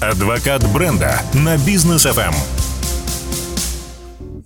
Адвокат бренда на бизнес FM.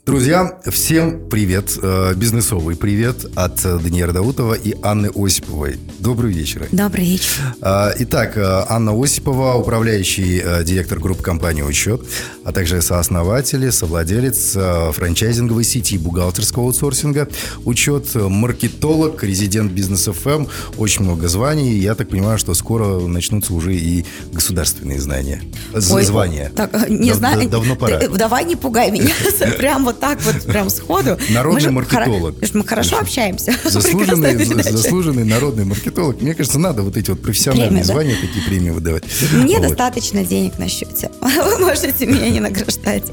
Друзья, всем привет, э, бизнесовый привет от Даниэра Даутова и Анны Осиповой. Добрый вечер. Добрый вечер. Э, итак, э, Анна Осипова, управляющий директор группы компании «Учет», а также сооснователь, совладелец франчайзинговой сети бухгалтерского аутсорсинга «Учет», маркетолог, резидент бизнес ФМ, очень много званий. Я так понимаю, что скоро начнутся уже и государственные знания. Ой, звания. Так, не знаю. Давно пора. Давай не пугай меня. Прям вот так вот прям сходу. Народный мы маркетолог. Хоро... Мы хорошо общаемся. Заслуженный, заслуженный народный маркетолог. Мне кажется, надо вот эти вот профессиональные Премия, звания, да? такие премии выдавать. Мне вот. достаточно денег на счете. Вы можете меня не награждать.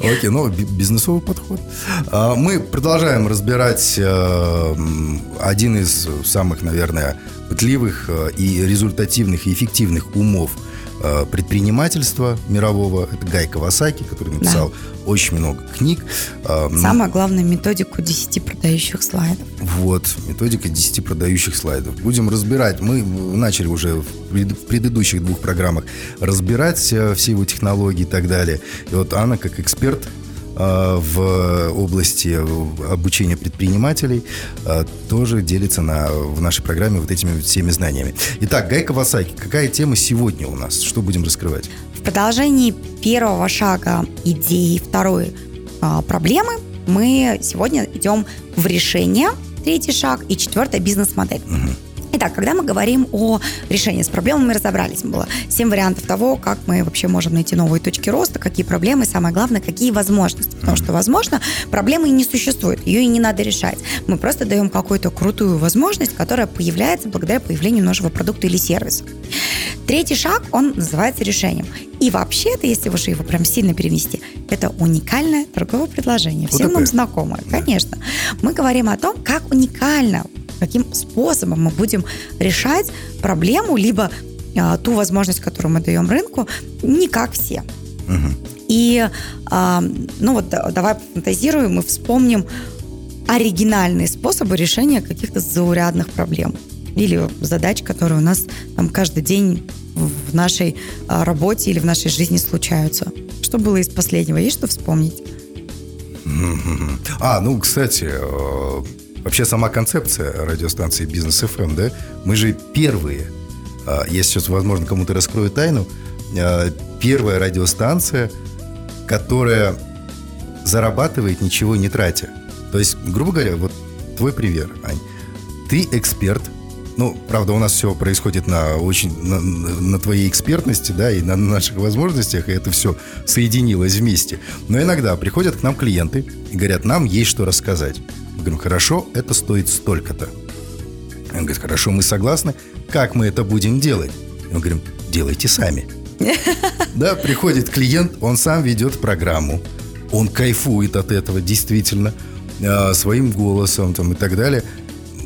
Окей, ну, бизнесовый подход. А, мы продолжаем разбирать э, один из самых, наверное, пытливых э, и результативных и эффективных умов Э, предпринимательства мирового. Это Гай Кавасаки, который написал да. очень много книг. Э, Самое главное, методику 10 продающих слайдов. Вот, методика 10 продающих слайдов. Будем разбирать. Мы начали уже в предыдущих двух программах разбирать э, все его технологии и так далее. И вот Анна, как эксперт в области обучения предпринимателей э, тоже делится на, в нашей программе вот этими всеми знаниями. Итак, Гай Кавасаки, какая тема сегодня у нас? Что будем раскрывать? В продолжении первого шага идеи второй а, проблемы мы сегодня идем в решение, третий шаг и четвертая бизнес-модель. Угу. Итак, когда мы говорим о решении с проблемами, мы разобрались. Было семь вариантов того, как мы вообще можем найти новые точки роста, какие проблемы, самое главное, какие возможности. Потому что, возможно, проблемы и не существует, ее и не надо решать. Мы просто даем какую-то крутую возможность, которая появляется благодаря появлению нашего продукта или сервиса. Третий шаг, он называется решением. И вообще-то, если уже его прям сильно перевести, это уникальное торговое предложение. Всем нам знакомое, конечно. Мы говорим о том, как уникально каким способом мы будем решать проблему, либо а, ту возможность, которую мы даем рынку, не как все. Угу. И, а, ну вот, давай фантазируем и вспомним оригинальные способы решения каких-то заурядных проблем или задач, которые у нас там каждый день в нашей а, работе или в нашей жизни случаются. Что было из последнего? Есть что вспомнить? А, ну, кстати, э, Вообще сама концепция радиостанции Бизнес FM, да, мы же первые, а, я сейчас, возможно, кому-то раскрою тайну, а, первая радиостанция, которая зарабатывает ничего не тратя. То есть, грубо говоря, вот твой пример, Ань. Ты эксперт, ну, правда, у нас все происходит на очень на, на твоей экспертности, да, и на наших возможностях, и это все соединилось вместе. Но иногда приходят к нам клиенты и говорят, нам есть что рассказать. Говорим, хорошо, это стоит столько-то. Он говорит, хорошо, мы согласны. Как мы это будем делать? Мы говорим, делайте сами. Да, приходит клиент, он сам ведет программу. Он кайфует от этого, действительно, а, своим голосом там, и так далее.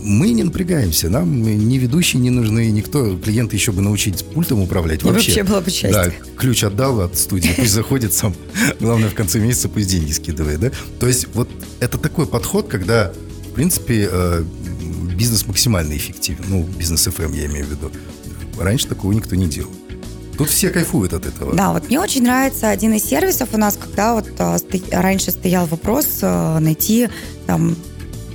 Мы не напрягаемся, нам ни ведущие не нужны, никто, клиента еще бы научить пультом управлять. Вообще, вообще было бы счастье. Да, ключ отдал от студии, пусть заходит сам. Главное, в конце месяца пусть деньги скидывает, да? То есть вот это такой подход, когда, в принципе, э, бизнес максимально эффективен. Ну, бизнес FM я имею в виду. Раньше такого никто не делал. Тут все кайфуют от этого. Да, вот мне очень нравится один из сервисов у нас, когда вот а, сто... раньше стоял вопрос а, найти там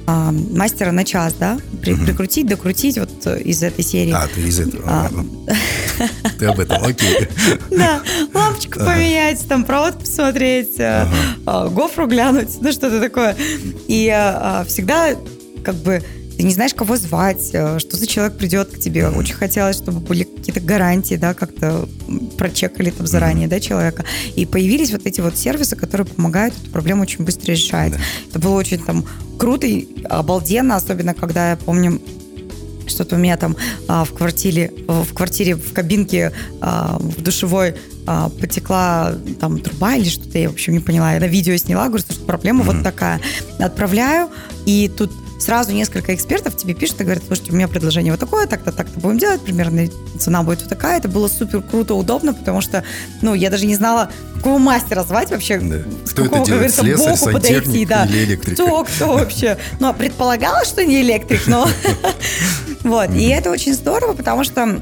а, мастера на час, да? При, угу. Прикрутить, докрутить вот из этой серии. А, ты из этого. А, ты об этом, окей. Да, лампочку поменять, там провод посмотреть, э, а, гофру глянуть, ну что-то такое. И а, всегда как бы ты не знаешь, кого звать, э, что за человек придет к тебе. Очень хотелось, чтобы были какие-то гарантии, да, как-то прочекали там заранее, да, человека. И появились вот эти вот сервисы, которые помогают эту проблему очень быстро решать. Да. Это было очень там круто и обалденно, особенно когда я помню что-то у меня там а, в квартире, в квартире, в кабинке, а, в душевой а, потекла там труба или что-то, я в общем не поняла. Я на видео сняла, говорю, что проблема mm-hmm. вот такая. Отправляю, и тут сразу несколько экспертов тебе пишут и говорят, слушайте, у меня предложение вот такое, так-то, так-то будем делать, примерно цена будет вот такая. Это было супер круто, удобно, потому что, ну, я даже не знала, какого мастера звать вообще, да. с кто какого, это делает? говорится, Слесарь, боку подойти. Да. Или электрик? Кто, кто вообще? Ну, предполагала, что не электрик, но... Вот, и это очень здорово, потому что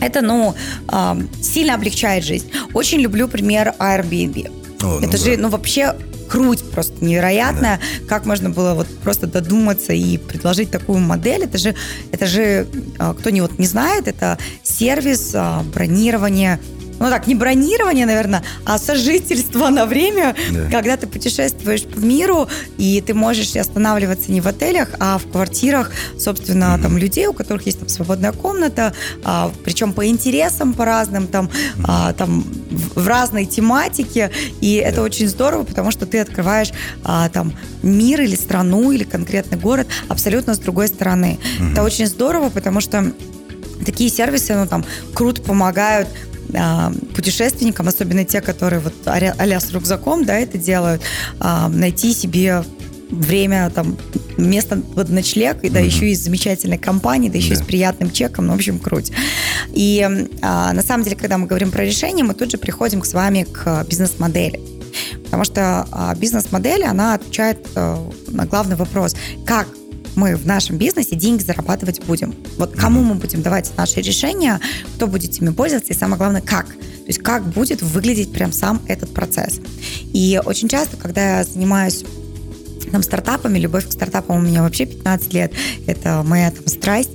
это, ну, а, сильно облегчает жизнь. Очень люблю пример Airbnb. О, ну это же, да. ну, вообще круть просто невероятная, да. как можно было вот просто додуматься и предложить такую модель. Это же, это же а, кто не вот не знает, это сервис а, бронирования ну так, не бронирование, наверное, а сожительство на время, да. когда ты путешествуешь по миру, и ты можешь останавливаться не в отелях, а в квартирах, собственно, mm-hmm. там людей, у которых есть там свободная комната, а, причем по интересам, по разным, там, mm-hmm. а, там в разной тематике, и да. это очень здорово, потому что ты открываешь а, там мир или страну, или конкретный город абсолютно с другой стороны. Mm-hmm. Это очень здорово, потому что такие сервисы, ну, там, круто помогают а, путешественникам, особенно те, которые вот а с рюкзаком, да, это делают, а, найти себе время, там, место под ночлег, и да, mm-hmm. еще и с замечательной компанией, да еще yeah. и с приятным чеком, ну, в общем, круть. И а, на самом деле, когда мы говорим про решение, мы тут же приходим с вами к бизнес-модели. Потому что а, бизнес-модель, она отвечает а, на главный вопрос, как мы в нашем бизнесе деньги зарабатывать будем. Вот кому мы будем давать наши решения, кто будет ими пользоваться, и самое главное, как. То есть как будет выглядеть прям сам этот процесс. И очень часто, когда я занимаюсь там, стартапами, любовь к стартапам у меня вообще 15 лет, это моя там страсть,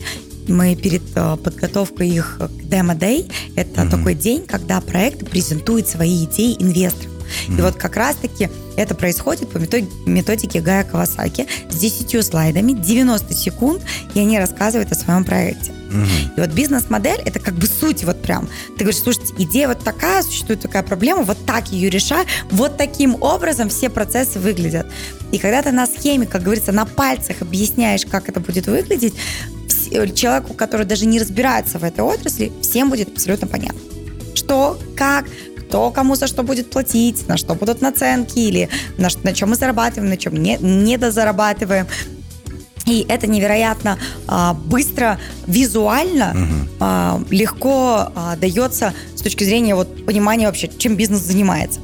мы перед э, подготовкой их к Demo Day, это mm-hmm. такой день, когда проект презентует свои идеи инвесторам. Mm-hmm. И вот как раз-таки это происходит по методике Гая Кавасаки с 10 слайдами, 90 секунд, и они рассказывают о своем проекте. Угу. И вот бизнес-модель это как бы суть вот прям. Ты говоришь, слушайте, идея вот такая, существует такая проблема, вот так ее решаю, вот таким образом все процессы выглядят. И когда ты на схеме, как говорится, на пальцах объясняешь, как это будет выглядеть, человеку, который даже не разбирается в этой отрасли, всем будет абсолютно понятно. Что, как, кто кому за что будет платить, на что будут наценки или на, на чем мы зарабатываем, на чем не, недозарабатываем. И это невероятно а, быстро, визуально угу. а, легко а, дается с точки зрения вот, понимания вообще, чем бизнес занимается.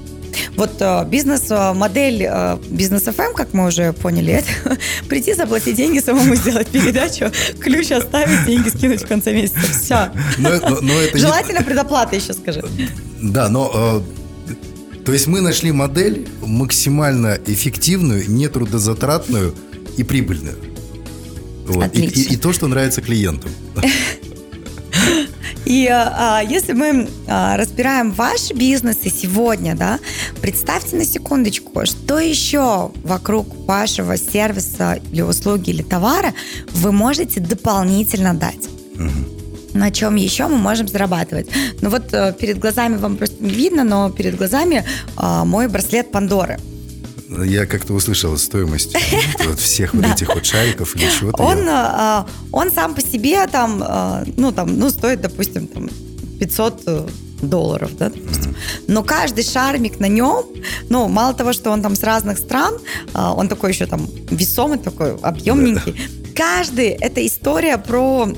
Вот э, бизнес-модель э, бизнес FM, как мы уже поняли, это прийти, заплатить деньги, самому сделать передачу, ключ оставить, деньги скинуть в конце месяца. Все. Но, но, но это Желательно не... предоплата еще скажи. Да, но э, то есть мы нашли модель максимально эффективную, нетрудозатратную и прибыльную. Вот. И, и, и то, что нравится клиентам. И а, если мы а, разбираем ваши бизнесы сегодня, да, представьте на секундочку, что еще вокруг вашего сервиса или услуги или товара вы можете дополнительно дать. На чем еще мы можем зарабатывать. Ну вот э, перед глазами вам просто не видно, но перед глазами э, мой браслет Пандоры. Я как-то услышал стоимость вот всех вот этих вот шариков или чего-то. Он, а, он сам по себе там, ну, там, ну, стоит, допустим, там 500 э, долларов, да, допустим. Но каждый шармик на нем, ну, мало того, что он там с разных стран, он такой еще там весомый, такой объемненький. Каждый это история про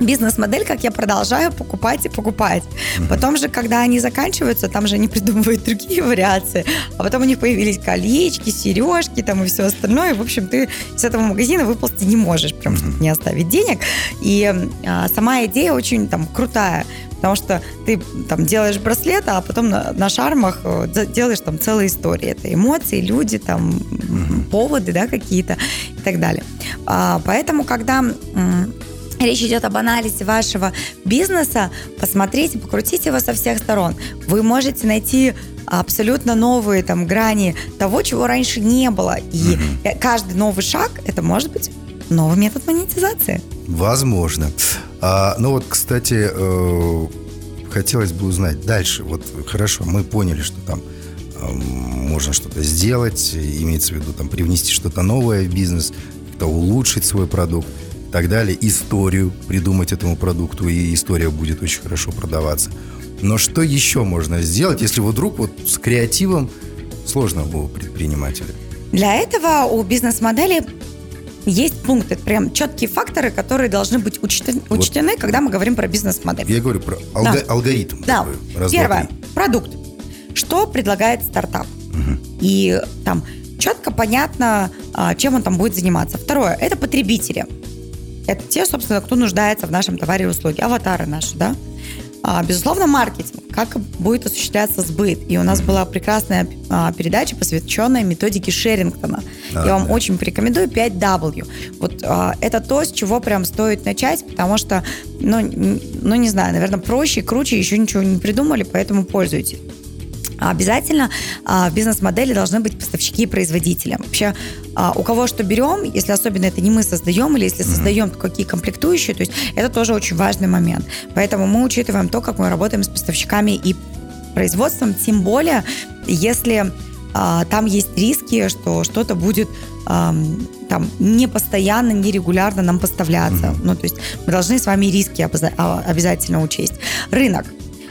бизнес-модель, как я продолжаю покупать и покупать. Потом же, когда они заканчиваются, там же они придумывают другие вариации, а потом у них появились колечки, сережки там и все остальное. В общем, ты из этого магазина выползти не можешь, прям mm-hmm. не оставить денег. И а, сама идея очень там крутая. Потому что ты там делаешь браслет, а потом на, на шармах э, делаешь там целые истории. Это эмоции, люди, там mm-hmm. поводы, да, какие-то и так далее. А, поэтому, когда речь идет об анализе вашего бизнеса, посмотрите, покрутите его со всех сторон. Вы можете найти абсолютно новые там грани того, чего раньше не было. И угу. каждый новый шаг это может быть новый метод монетизации. Возможно. А, ну вот, кстати, э, хотелось бы узнать дальше. Вот хорошо, мы поняли, что там э, можно что-то сделать, имеется в виду там привнести что-то новое в бизнес, как-то улучшить свой продукт так далее, историю придумать этому продукту, и история будет очень хорошо продаваться. Но что еще можно сделать, если вдруг вот с креативом сложно у предпринимателя? Для этого у бизнес-модели есть пункты, прям четкие факторы, которые должны быть учтены, вот. учтены когда мы говорим про бизнес-модель. Я говорю про алго- да. алгоритм. Да. Такой, Первое. Продукт. Что предлагает стартап? Угу. И там четко понятно, а, чем он там будет заниматься. Второе. Это потребители. Это те, собственно, кто нуждается в нашем товаре и услуге. Аватары наши, да? А, безусловно, маркетинг. Как будет осуществляться сбыт. И у нас была прекрасная а, передача, посвященная методике Шерингтона. А, Я вам да. очень порекомендую 5W. Вот а, это то, с чего прям стоит начать, потому что, ну, ну, не знаю, наверное, проще, круче еще ничего не придумали, поэтому пользуйтесь. Обязательно а, в бизнес-модели должны быть поставщики и производители. Вообще, а, у кого что берем, если особенно это не мы создаем, или если создаем mm-hmm. какие комплектующие, то есть это тоже очень важный момент. Поэтому мы учитываем то, как мы работаем с поставщиками и производством, тем более, если а, там есть риски, что что-то будет а, там не постоянно, не регулярно нам поставляться. Mm-hmm. Ну, то есть мы должны с вами риски обязательно учесть. Рынок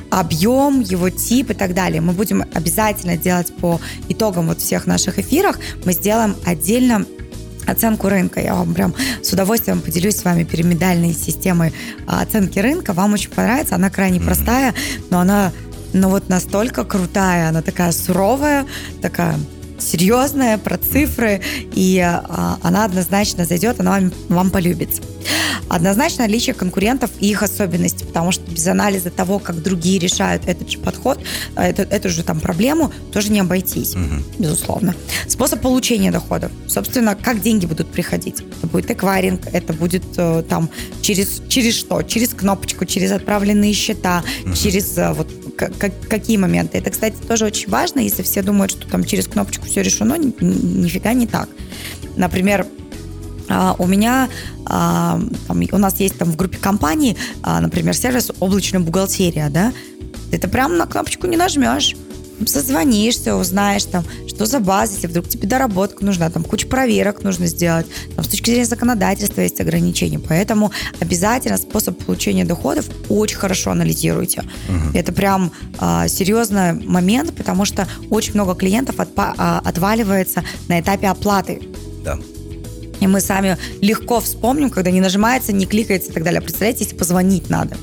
объем, его тип и так далее. Мы будем обязательно делать по итогам вот всех наших эфирах, мы сделаем отдельно оценку рынка. Я вам прям с удовольствием поделюсь с вами пирамидальной системой а, оценки рынка. Вам очень понравится. Она крайне простая, но она ну вот настолько крутая. Она такая суровая, такая серьезная, про цифры, и а, она однозначно зайдет, она вам, вам полюбится. Однозначно наличие конкурентов и их особенности, потому что без анализа того, как другие решают этот же подход, э, эту, эту же там проблему, тоже не обойтись, угу. безусловно. Способ получения доходов. Собственно, как деньги будут приходить? Это будет эквайринг, это будет э, там через, через что? Через кнопочку, через отправленные счета, угу. через э, вот как, какие моменты. Это, кстати, тоже очень важно, если все думают, что там через кнопочку все решено, ни, нифига не так. Например, а, у меня, а, у нас есть там в группе компаний, а, например, сервис облачная бухгалтерия, да, ты прям на кнопочку не нажмешь, созвонишься, узнаешь там, что за база, если вдруг тебе доработка нужна, там куча проверок нужно сделать, там с точки зрения законодательства есть ограничения, поэтому обязательно способ получения доходов очень хорошо анализируйте. Угу. Это прям а, серьезный момент, потому что очень много клиентов отпа- а, отваливается на этапе оплаты. Да. И мы сами легко вспомним, когда не нажимается, не кликается и так далее. Представляете, если позвонить надо.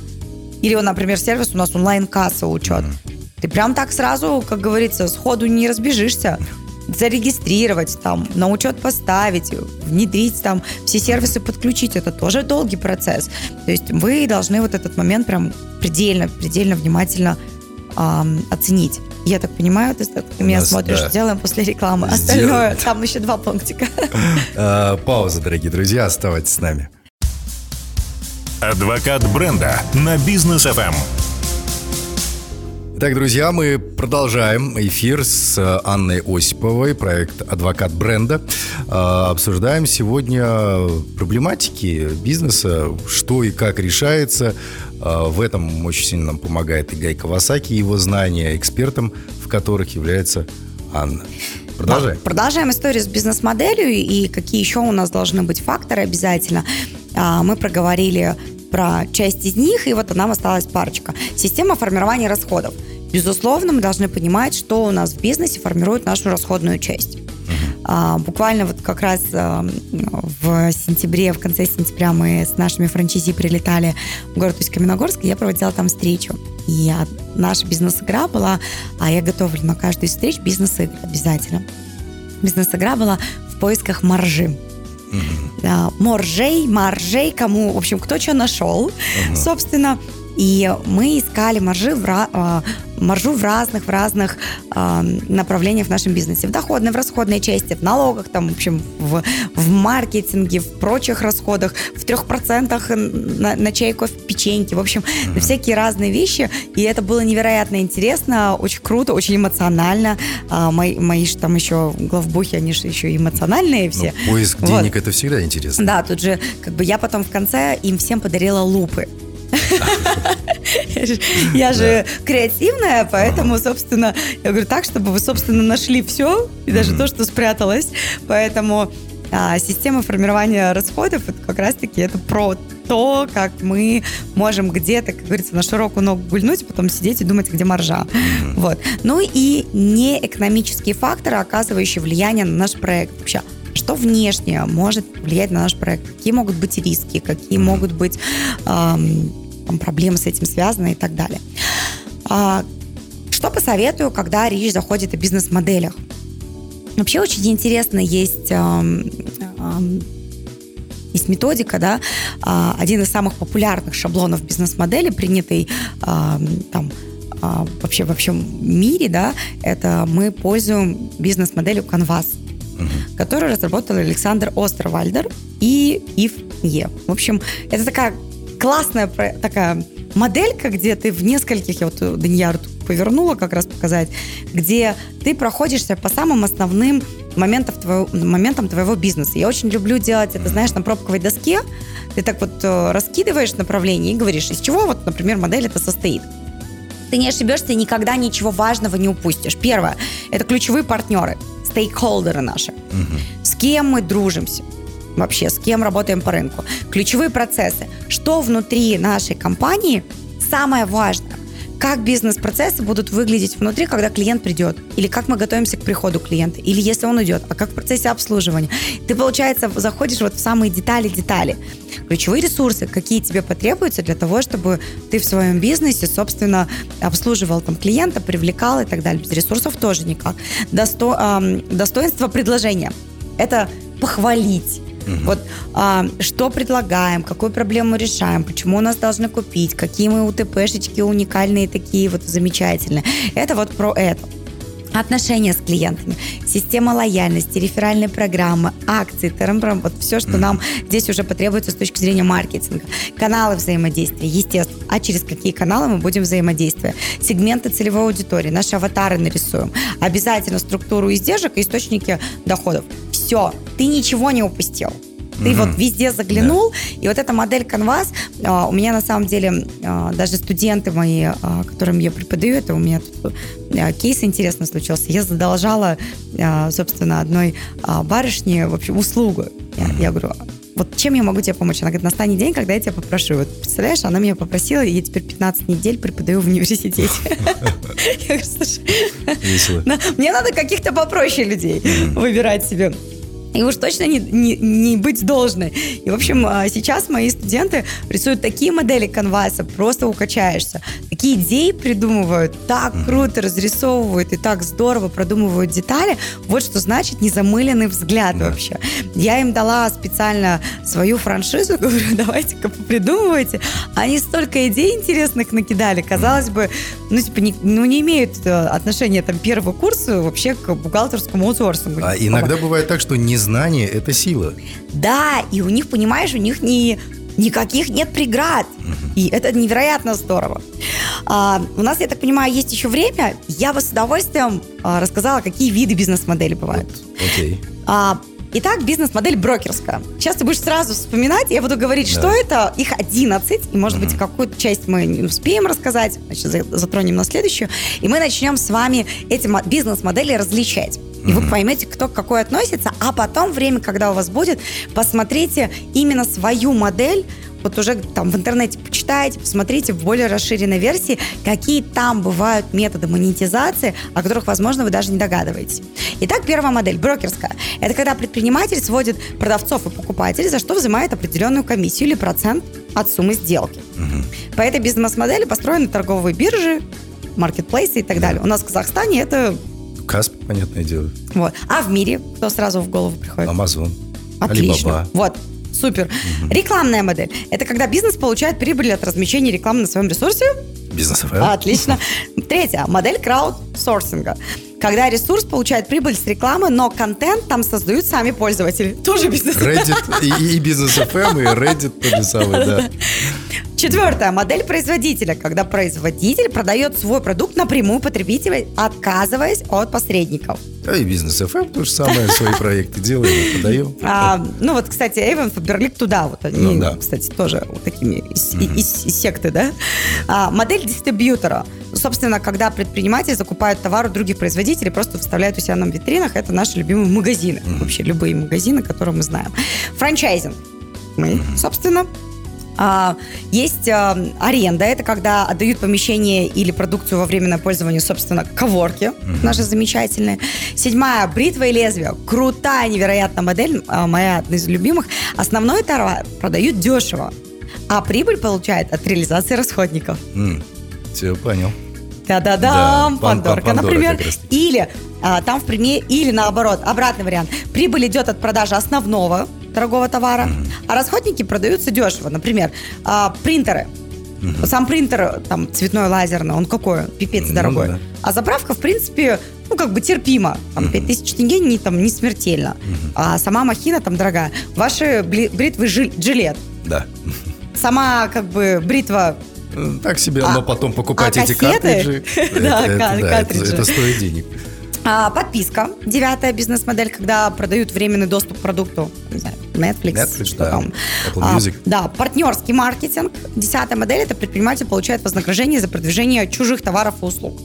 Или, например, сервис у нас онлайн-касса учет. Mm-hmm. Ты прям так сразу, как говорится, сходу не разбежишься зарегистрировать, там, на учет поставить, внедрить там, все сервисы подключить, это тоже долгий процесс. То есть вы должны вот этот момент прям предельно, предельно внимательно эм, оценить. Я так понимаю, ты меня нас, смотришь, да. делаем после рекламы. Остальное, там еще два пунктика. А, пауза, дорогие друзья, оставайтесь с нами. Адвокат бренда на бизнес FM. Итак, друзья, мы продолжаем эфир с Анной Осиповой, проект «Адвокат бренда». А, обсуждаем сегодня проблематики бизнеса, что и как решается. А, в этом очень сильно нам помогает и Гай Кавасаки, его знания, экспертом в которых является Анна. Продолжаем. Продолжаем историю с бизнес-моделью и какие еще у нас должны быть факторы обязательно. А, мы проговорили про часть из них, и вот нам осталась парочка. Система формирования расходов. Безусловно, мы должны понимать, что у нас в бизнесе формирует нашу расходную часть. А, буквально вот как раз а, в сентябре, в конце сентября мы с нашими франчизи прилетали в город Усть-Каменогорск, и я проводила там встречу. И наша бизнес-игра была, а я готовлю на каждую встречу бизнес-игры обязательно. Бизнес-игра была в поисках маржи. Моржей, маржей, кому, в общем, кто что нашел, собственно. И мы искали маржи в, а, маржу в разных, в разных э, направлениях в нашем бизнесе. В доходной, в расходной части, в налогах, там, в общем, в, в маркетинге, в прочих расходах, в трех процентах на, на чай, кофе, печеньки. В общем, mm-hmm. всякие разные вещи. И это было невероятно интересно, очень круто, очень эмоционально. А, мои, мои же там еще главбухи, они же еще эмоциональные все. Ну, поиск вот. денег это всегда интересно. Да, тут же как бы я потом в конце им всем подарила лупы. Я же креативная, поэтому, собственно, я говорю так, чтобы вы, собственно, нашли все, и даже то, что спряталось. Поэтому а, система формирования расходов это как раз-таки это про то, как мы можем где-то, как говорится, на широкую ногу гульнуть, а потом сидеть и думать, где маржа. Вот. Ну и неэкономические факторы, оказывающие влияние на наш проект. Вообще, что внешне может влиять на наш проект? Какие могут быть риски? Какие могут быть эм, проблемы с этим связаны и так далее. А, что посоветую, когда речь заходит о бизнес-моделях? Вообще очень интересно есть, эм, эм, есть методика, да, а, один из самых популярных шаблонов бизнес-модели, принятый там а, вообще во всем мире, да, это мы пользуем бизнес-моделью Canvas, которую разработал Александр Остервальдер и Ив Е. В общем, это такая классная такая моделька, где ты в нескольких, я вот Даньяр повернула как раз показать, где ты проходишься по самым основным моментам твоего, моментам твоего бизнеса. Я очень люблю делать это, знаешь, на пробковой доске. Ты так вот э, раскидываешь направление и говоришь, из чего вот, например, модель это состоит. Ты не ошибешься и никогда ничего важного не упустишь. Первое, это ключевые партнеры, стейкхолдеры наши. Угу. С кем мы дружимся? вообще, с кем работаем по рынку. Ключевые процессы. Что внутри нашей компании самое важное? Как бизнес-процессы будут выглядеть внутри, когда клиент придет, или как мы готовимся к приходу клиента, или если он уйдет, а как в процессе обслуживания. Ты, получается, заходишь вот в самые детали-детали. Ключевые ресурсы, какие тебе потребуются для того, чтобы ты в своем бизнесе, собственно, обслуживал там клиента, привлекал и так далее. Без ресурсов тоже никак. Досто, э, достоинство предложения. Это похвалить Угу. Вот а, что предлагаем, какую проблему решаем, почему у нас должны купить, какие мы УТПшечки уникальные такие вот замечательные. Это вот про это отношения с клиентами, система лояльности, реферальные программы, акции, тарам вот все, что mm нам здесь уже потребуется с точки зрения маркетинга. Каналы взаимодействия, естественно. А через какие каналы мы будем взаимодействовать? Сегменты целевой аудитории, наши аватары нарисуем. Обязательно структуру издержек и источники доходов. Все, ты ничего не упустил. Ты угу. вот везде заглянул, да. и вот эта модель Canvas, а, у меня на самом деле а, даже студенты мои, а, которым я преподаю, это у меня тут кейс интересно случился. Я задолжала, собственно, одной барышне, в общем, услугу. Я, я говорю, вот чем я могу тебе помочь? Она говорит, настанет день, когда я тебя попрошу. Вот представляешь, она меня попросила, и я теперь 15 недель преподаю в университете. Я говорю, слушай, мне надо каких-то попроще людей выбирать себе и уж точно не, не, не быть должной. И, в общем, а, сейчас мои студенты рисуют такие модели канваса, просто укачаешься. Такие идеи придумывают, так круто разрисовывают и так здорово продумывают детали. Вот что значит незамыленный взгляд да. вообще. Я им дала специально свою франшизу, говорю, давайте-ка придумывайте. Они столько идей интересных накидали. Казалось бы, ну, типа, не, ну, не имеют э, отношения там первого курса вообще к бухгалтерскому аутсорсингу. А иногда бывает так, что не знание – это сила. Да, и у них, понимаешь, у них не, никаких нет преград. И это невероятно здорово. А, у нас, я так понимаю, есть еще время. Я бы с удовольствием а, рассказала, какие виды бизнес-модели бывают. Окей. А, Итак, бизнес-модель брокерская. Сейчас ты будешь сразу вспоминать, я буду говорить, да. что это. Их 11, и, может угу. быть, какую-то часть мы не успеем рассказать, значит, затронем на следующую. И мы начнем с вами эти бизнес-модели различать. И вы поймете, кто к какой относится, а потом время, когда у вас будет, посмотрите именно свою модель, вот уже там в интернете почитайте, посмотрите в более расширенной версии, какие там бывают методы монетизации, о которых, возможно, вы даже не догадываетесь. Итак, первая модель, брокерская. Это когда предприниматель сводит продавцов и покупателей, за что взимает определенную комиссию или процент от суммы сделки. Угу. По этой бизнес-модели построены торговые биржи, маркетплейсы и так далее. У нас в Казахстане это Касп, понятное дело. Вот. А в мире кто сразу в голову приходит? Амазон. Отлично. Alibaba. Вот. Супер. Угу. Рекламная модель. Это когда бизнес получает прибыль от размещения рекламы на своем ресурсе. Бизнес ФМ. Отлично. Третья. Модель краудсорсинга. Когда ресурс получает прибыль с рекламы, но контент там создают сами пользователи. Тоже бизнес. Reddit и, и бизнес FM, и Reddit тот же самый, да. Четвертая модель производителя, когда производитель продает свой продукт напрямую потребителю, отказываясь от посредников. Да и бизнес FM то же самое, свои проекты делаем, подаем. А, ну вот, кстати, Эйвен Фаберлик туда, вот они, ну, да. кстати, тоже вот такими из, mm-hmm. из, из секты, да. А, модель дистрибьютора. Собственно, когда предприниматели закупают товар у других производителей, просто вставляют у себя на витринах, это наши любимые магазины. Mm-hmm. Вообще любые магазины, которые мы знаем. Франчайзинг. Мы, mm-hmm. собственно, а, есть а, аренда, это когда отдают помещение или продукцию во временное пользование, собственно, коворки, наши замечательные. Седьмая, бритва и лезвие. Крутая, невероятная модель, а, моя одна из любимых. Основной товар продают дешево, а прибыль получает от реализации расходников. Mm, все, понял. Да-да-да, да, Пандорка, например. Или а, там в примере, или наоборот, обратный вариант. Прибыль идет от продажи основного дорогого товара, а расходники продаются дешево. Например, а, принтеры. Сам принтер, там, цветной, лазерный, он какой? Пипец Ну дорогой. да. А заправка, в принципе, ну, как бы терпимо. Там, 5000 тенге не, там, не смертельно. А сама махина там дорогая. Ваши бритвы жи- джилет. Да. Сама, как бы, бритва Э, Так себе, А- но потом покупать а эти кассеты? картриджи, Да, это- ка- это- да, это- картриджи. это стоит денег. А, подписка. Девятая бизнес-модель, когда продают временный доступ к продукту. Не знаю, Netflix, Netflix, что да. там. Apple А, Music. да, партнерский маркетинг. Десятая модель – это предприниматель получает вознаграждение за продвижение чужих товаров и услуг.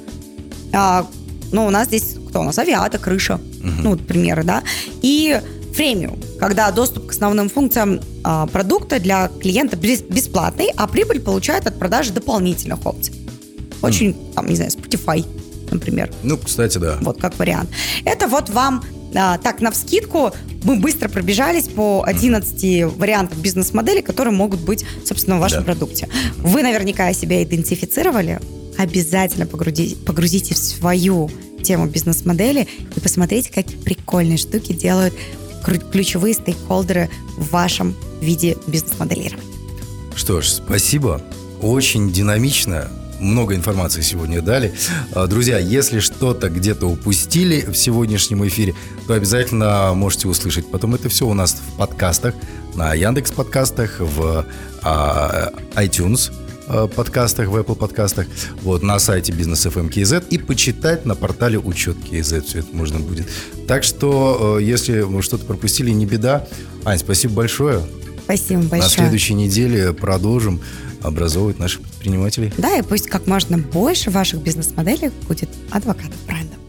А, ну, у нас здесь кто у нас? Авиата, крыша. Ну, вот примеры, да. И премиум, когда доступ к основным функциям а, продукта для клиента бес- бесплатный, а прибыль получает от продажи дополнительных опций. Очень, там, не знаю, Spotify, например. Ну, кстати, да. Вот как вариант. Это вот вам а, так, на вскидку мы быстро пробежались по 11 вариантам бизнес-модели, которые могут быть, собственно, в вашем Да. продукте. Вы наверняка себя идентифицировали. Обязательно погрузи- погрузите в свою тему бизнес-модели и посмотрите, какие прикольные штуки делают ключевые стейкхолдеры в вашем виде бизнес-моделирования. Что ж, спасибо. Очень динамично. Много информации сегодня дали. А, Друзья, если что-то где-то упустили в сегодняшнем эфире, то обязательно можете услышать. Потом это все у нас в подкастах, на Яндекс подкастах, в а, iTunes а, подкастах, в Apple подкастах, вот, на сайте Бизнес FM KZ и почитать на портале Учет KZ. Все это можно будет. Так что, э, если вы что-то пропустили, не беда. Ань, спасибо большое. Спасибо большое. На следующей неделе продолжим образовывать наших предпринимателей. Да, и пусть как можно больше ваших бизнес-моделей будет адвокатов бренда.